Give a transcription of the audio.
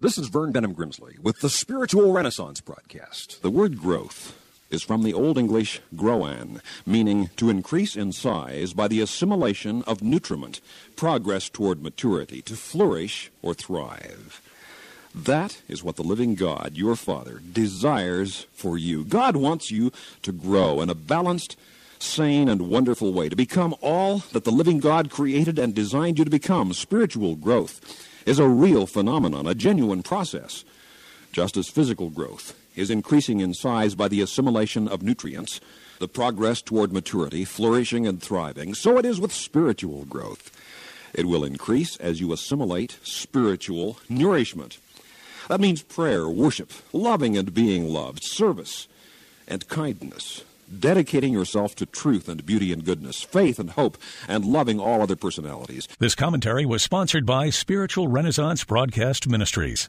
This is Vern Bennom Grimsley with the Spiritual Renaissance broadcast. The word growth is from the Old English growan, meaning to increase in size by the assimilation of nutriment, progress toward maturity, to flourish or thrive. That is what the living God, your Father, desires for you. God wants you to grow in a balanced, sane, and wonderful way, to become all that the living God created and designed you to become. Spiritual growth is a real phenomenon, a genuine process. Just as physical growth is increasing in size by the assimilation of nutrients, the progress toward maturity, flourishing and thriving, so it is with spiritual growth. It will increase as you assimilate spiritual nourishment. That means prayer, worship, loving and being loved, service, and kindness dedicating yourself to truth and beauty and goodness, faith and hope, and loving all other personalities. This commentary was sponsored by Spiritual Renaissance Broadcast Ministries.